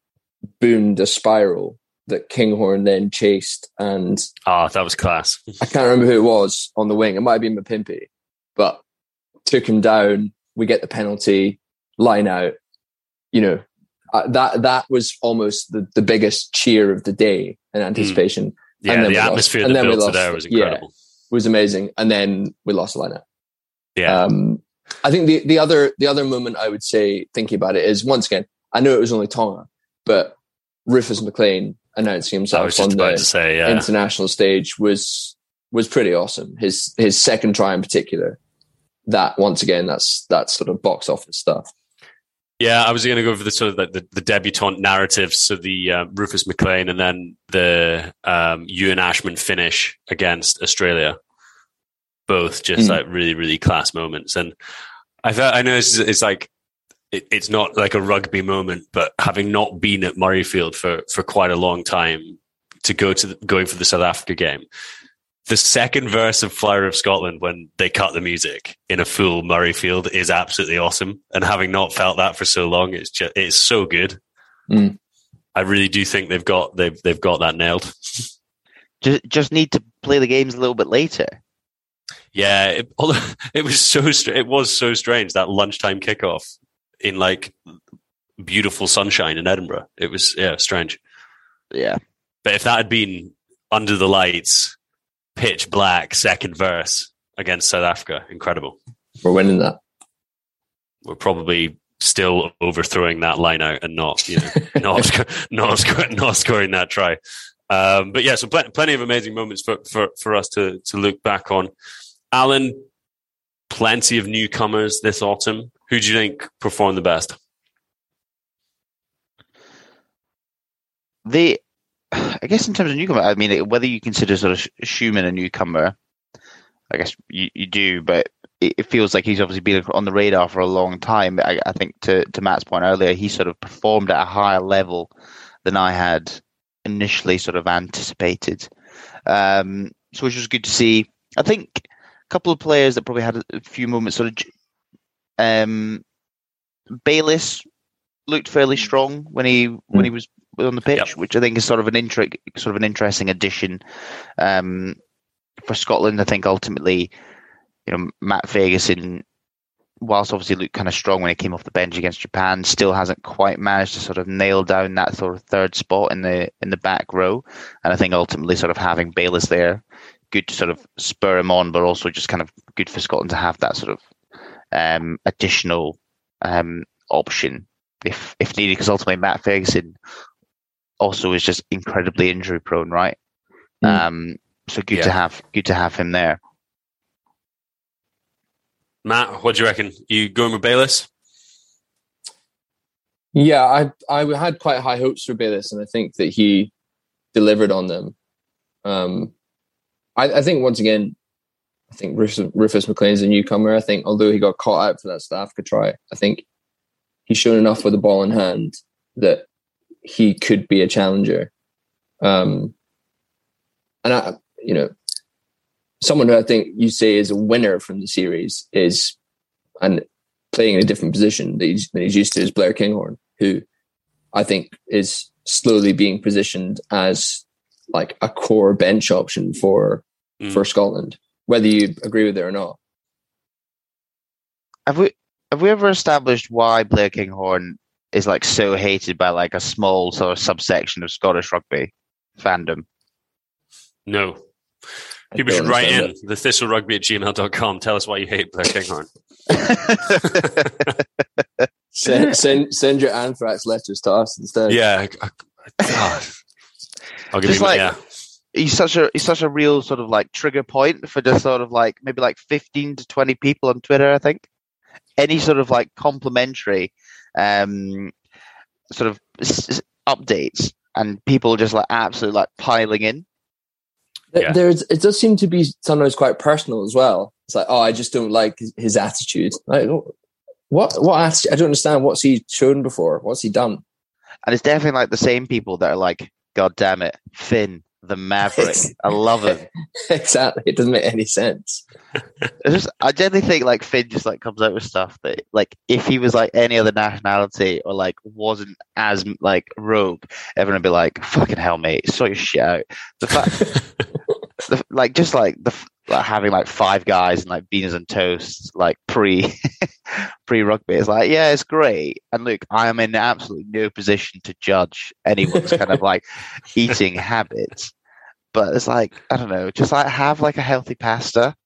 boomed a spiral that Kinghorn then chased and ah, that was class. I can't remember who it was on the wing. It might have been Mapimpi, but took him down. We get the penalty, line out. You know, uh, that that was almost the, the biggest cheer of the day in anticipation. Yeah, And then the lost. atmosphere And that built lost. to there was Yeah. incredible. was amazing. And then we lost the line out. Yeah, Um, I think the, the other the other moment I would say thinking about it is once again I know it was only Tonga, but Rufus McLean announcing himself on the say, yeah, international stage was was pretty awesome. His his second try in particular, that once again that's that's sort of box office stuff. Yeah, I was going to go for the sort of like the, the debutante narrative. So the uh, Rufus McLean and then the um, Ewan Ashman finish against Australia. Both just Mm. like really, really class moments. And I thought, I know it's, it's like, it, it's not like a rugby moment, but having not been at Murrayfield for, for quite a long time to go to the, going for the South Africa game, the second verse of Flower of Scotland when they cut the music in a full Murrayfield is absolutely awesome. And having not felt that for so long, it's just it's so good. Mm. I really do think they've got they've they've got that nailed. Just just need to play the games a little bit later. Yeah, it, it was so str- it was so strange that lunchtime kickoff in like beautiful sunshine in Edinburgh. It was yeah strange. Yeah, but if that had been under the lights, pitch black, second verse against South Africa, incredible. We're winning that. We're probably still overthrowing that line out and not you know not not, not scoring that try. Um, but yeah, so pl- plenty of amazing moments for, for, for us to, to look back on. Alan, plenty of newcomers this autumn. Who do you think performed the best? They, I guess, in terms of newcomer, I mean, whether you consider sort of Schoeman a newcomer, I guess you, you do, but it, feels like he's obviously been on the radar for a long time. I, I think to, to Matt's point earlier, he sort of performed at a higher level than I had initially sort of anticipated. Um, so which was good to see. I think a couple of players that probably had a few moments sort of um, Bayliss looked fairly strong when he when he mm. was on the pitch, yep. which I think is sort of an inter- sort of an interesting addition um, for Scotland. I think ultimately, you know, Matt Fagerson, whilst obviously looked kind of strong when he came off the bench against Japan, still hasn't quite managed to sort of nail down that sort of third spot in the in the back row. And I think ultimately, sort of having Bayliss there, good to sort of spur him on, but also just kind of good for Scotland to have that sort of um, additional um, option if if needed. Because ultimately, Matt Fagerson also is just incredibly injury prone, right? Mm. Um, so good yeah. to have good to have him there. Matt, what do you reckon? You going with Bayliss? Yeah, I I had quite high hopes for Bayliss, and I think that he delivered on them. Um, I, I think once again, I think Rufus, Rufus McLean's a newcomer. I think although he got caught out for that South Africa try, I think he's shown enough with the ball in hand that he could be a challenger. Um, and I, you know, someone who I think you say is a winner from the series is and playing in a different position than he's, than he's used to is Blair Kinghorn, who I think is slowly being positioned as like a core bench option for mm. for Scotland, whether you agree with it or not. Have we have we ever established why Blair Kinghorn is like so hated by like a small sort of subsection of Scottish rugby fandom? No. People should write in it. the thistlerugby at gmail.com. Tell us why you hate Blair Kinghorn. send, send, send your anthrax letters to us instead. Yeah. God. Ah. I'll give just you like, yeah. He's such a he's such a real sort of like trigger point for just sort of like maybe like fifteen to twenty people on Twitter. I think any sort of like complimentary um, sort of s- updates and people just like absolutely like piling in yeah. There's it does seem to be sometimes quite personal as well. It's like, oh, I just don't like his attitude. Like, what what attitude? I don't understand. What's he shown before? What's he done? And it's definitely like the same people that are like, God damn it, Finn, the Maverick. I love him. exactly. It doesn't make any sense. just, I generally think like Finn just like comes out with stuff that like if he was like any other nationality or like wasn't as like rogue, everyone would be like, "Fucking hell, mate, sort your shit out." The fact, the, like just like the like having like five guys and like beans and toast like pre pre rugby it's like yeah it's great. And look i am in absolutely no position to judge anyone's kind of like eating habits. But it's like i don't know just like have like a healthy pasta.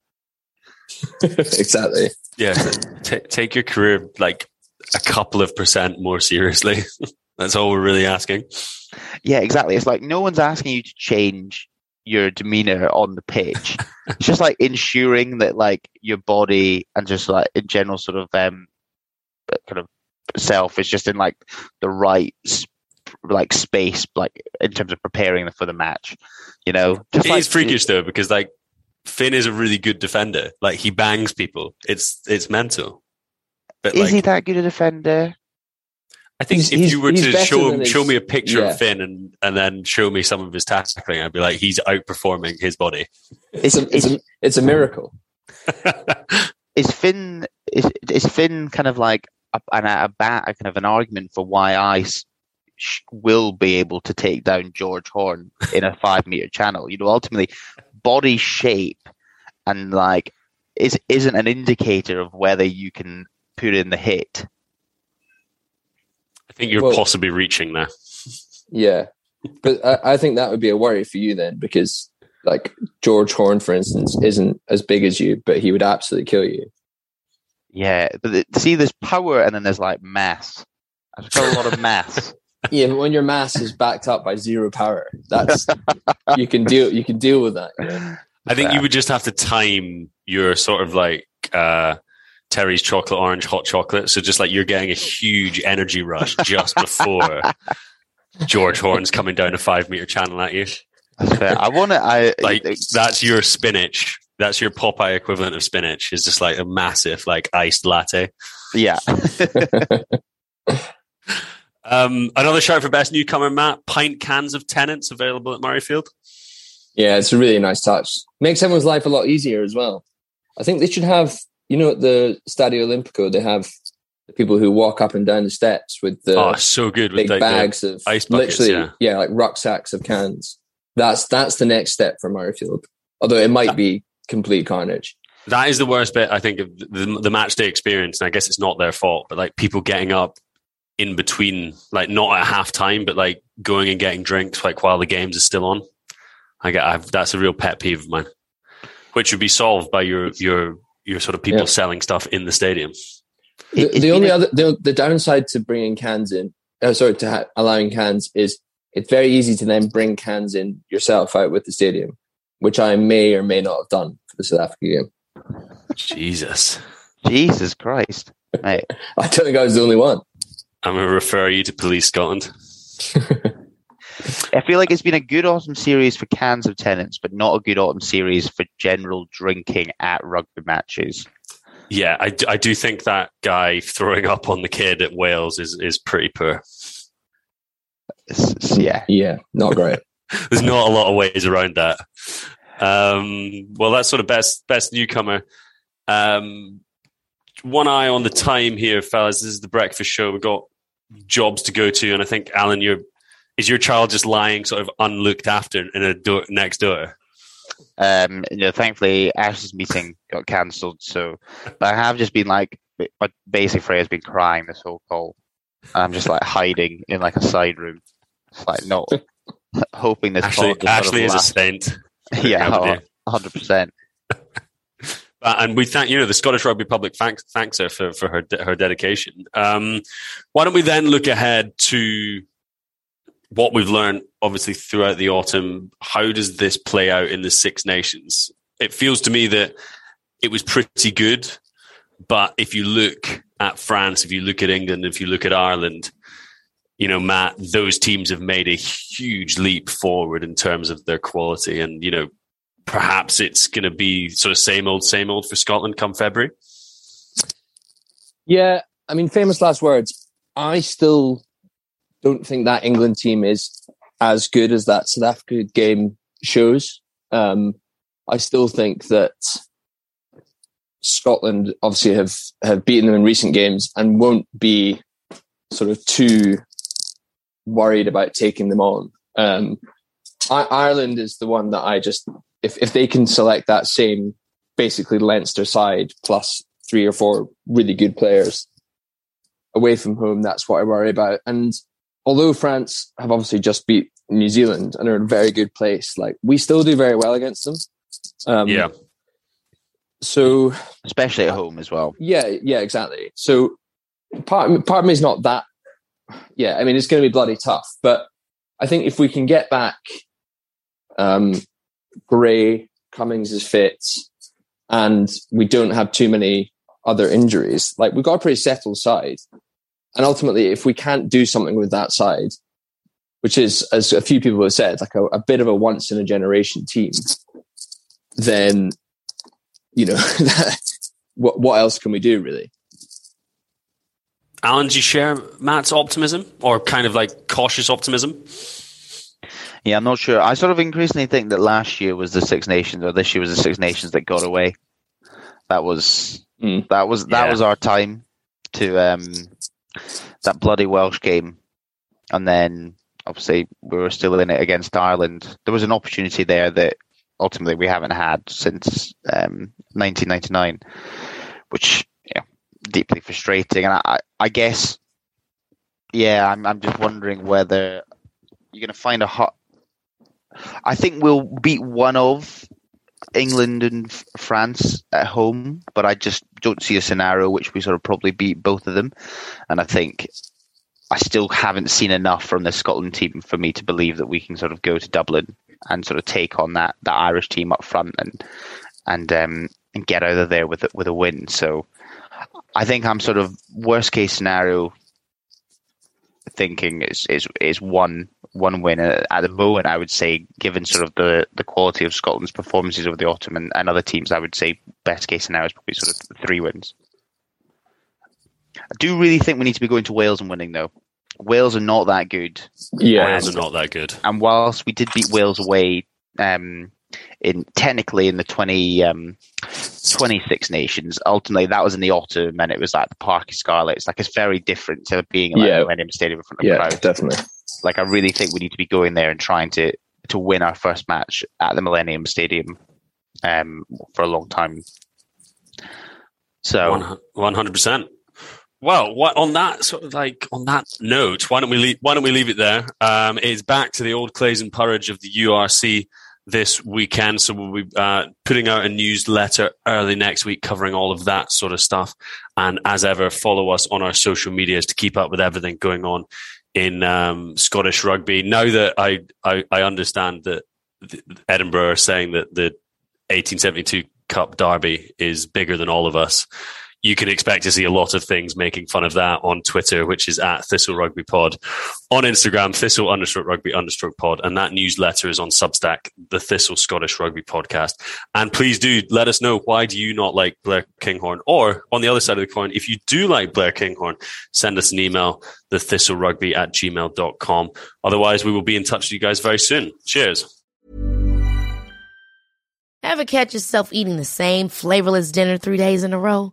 Exactly. Yeah. T- take your career like a couple of percent more seriously. That's all we're really asking. Yeah exactly. It's like no one's asking you to change your demeanor on the pitch. it's just like ensuring that like your body and just like in general sort of um kind of self is just in like the right like space like in terms of preparing for the match you know? Just it like, is freakish though because like finn is a really good defender. Like he bangs people. It's it's mental. But is like, he that good a defender I think he's, if you were to show show me a picture yeah. of Finn and, and then show me some of his tackling, I'd be like, he's outperforming his body. It's a, it's, a, it's a miracle. is Finn is is Finn kind of like a, a, a, a kind of an argument for why I sh- will be able to take down George Horn in a five meter channel. You know, ultimately, body shape and like is isn't an indicator of whether you can put in the hit. I think you're Well- possibly reaching there. Yeah, but I, I think that would be a worry for you then, because like George Horn, for instance, isn't as big as you, but he would absolutely kill you. Yeah, but the, see, there's power and then there's like mass. I've got a lot of mass. Yeah, but when your mass is backed up by zero power, that's you can deal you can deal with that. you know? I think you would just have to time your sort of like uh, Terry's chocolate orange hot chocolate. So just like you're getting a huge energy rush just before George Horn's coming down a five meter channel at you. That's. I want to. I Like that's your spinach. That's your Popeye equivalent of spinach. Is just like a massive like iced latte. yeah. Um, another shout for best newcomer, Matt. Pint cans of Tennent's available at Murrayfield. Yeah, it's a really nice touch. Makes everyone's life a lot easier as well. I think they should have, you know, at the Stadio Olimpico, they have the people who walk up and down the steps with the oh, so good with big the- bags of ice buckets, literally, yeah. like rucksacks of cans. That's that's the next step for Murrayfield. Although it might be complete carnage. That is the worst bit, I think, of the, the match day experience. And I guess it's not their fault, but like people getting up in between, like not at half time, but like going and getting drinks like while the games are still on. I get I've, that's a real pet peeve of mine, which would be solved by your your your sort of people Yeah. selling stuff in the stadium. The, It- the only been a- other the, the downside to bringing cans in, uh, sorry, to ha- allowing cans is it's very easy to then bring cans in yourself out with the stadium, which I may or may not have done for the South Africa game. Jesus, Jesus Christ, mate. I don't think I was the only one. I'm going to refer you to Police Scotland. I feel like it's been a good autumn series for cans of Tennent's, but not a good autumn series for general drinking at rugby matches. Yeah, I, I do think that guy throwing up on the kid at Wales is is pretty poor. It's- it's- yeah, Yeah, not great. There's not a lot of ways around that. Um, well, that's sort of best best newcomer. Um, one eye on the time here, fellas. This is the breakfast show. We've got jobs to go to, and I think Alan, you're is your child just lying sort of unlooked after in a door next door? um, you know, thankfully Ash's meeting got cancelled. So, but I have just been like, my basic Freya's been crying this whole call. And I'm just like hiding in like a side room, It's like not hoping this Ashley, pod just sort of Ashley is a saint. yeah, hundred percent. Uh, and we thank you know the Scottish Rugby Public thanks thanks her for for her de- her dedication. Um, why don't we then look ahead to what we've learned, obviously throughout the autumn? How does this play out in the Six Nations? It feels to me that it was pretty good, but if you look at France, if you look at England, if you look at Ireland, you know, Matt, those teams have made a huge leap forward in terms of their quality, and you know, perhaps it's going to be sort of same old, same old for Scotland come February. Yeah, I mean, famous last words. I still don't think that England team is as good as that South Africa game shows. Um, I still think that Scotland obviously have have beaten them in recent games and won't be sort of too worried about taking them on. Um, I, Ireland is the one that I just if if they can select that same basically Leinster side plus three or four really good players away from home, that's what I worry about. And although France have obviously just beat New Zealand and are in a very good place, like we still do very well against them. Um, Yeah. So especially at home as well. yeah, yeah, exactly. So part part of me is not that. Yeah, I mean it's going to be bloody tough, but I think if we can get back, um, Gray Cummings is fit, and we don't have too many other injuries, like we've got a pretty settled side. And ultimately, if we can't do something with that side, which is, as a few people have said, like a, a bit of a once in a generation team, then you know what what else can we do really? Alan, do you share Matt's optimism or kind of like cautious optimism? Yeah, I'm not sure. I sort of increasingly think that last year was the Six Nations, or this year was the Six Nations that got away. That was Mm. that was that Yeah. was our time to um, that bloody Welsh game. and then obviously we were still in it against Ireland. There was an opportunity there that ultimately we haven't had since um, 1999, which yeah, deeply frustrating. And I, I guess, yeah, I'm, I'm just wondering whether you're going to find a hot. I think we'll beat one of England and France at home, but I just don't see a scenario which we sort of probably beat both of them. And I think I still haven't seen enough from the Scotland team for me to believe that we can sort of go to Dublin and sort of take on that that Irish team up front and and um, and get out of there with with a win. So I think I'm sort of worst case scenario thinking is is is one one win at, at the moment. I would say, given sort of the the quality of Scotland's performances over the autumn and, and other teams, I would say best case scenario is probably sort of three wins. I do really think we need to be going to Wales and winning though. Wales are not that good. Yeah, Wales are not that good. And whilst we did beat Wales away, um, in technically in the 20, um, 26 nations, ultimately that was in the autumn and it was like the Parc y Scarlets. Like it's very different to being like Yeah. Millennium Stadium in front of yeah, crowds. definitely. Like I really think we need to be going there and trying to to win our first match at the Millennium Stadium um, for a long time. So One hundred percent. Well, what, on that sort of like on that note, why don't we leave, why don't we leave it there? Um, it's back to the old Clays and Porridge of the URC this weekend, so we'll be uh, putting out a newsletter early next week covering all of that sort of stuff. And as ever, follow us on our social medias to keep up with everything going on in um, Scottish rugby. Now that I I, I understand that Edinburgh are saying that the 1872 Cup Derby is bigger than all of us. You can expect to see a lot of things making fun of that on Twitter, which is at Thistle Rugby Pod. On Instagram, Thistle understroke rugby understroke pod. And that newsletter is on Substack, the Thistle Scottish Rugby Podcast. And please do let us know why do you not like Blair Kinghorn? Or on the other side of the coin, if you do like Blair Kinghorn, send us an email, the thistlerugby at gmail.com. Otherwise, we will be in touch with you guys very soon. Cheers. Ever catch yourself eating the same flavorless dinner three days in a row?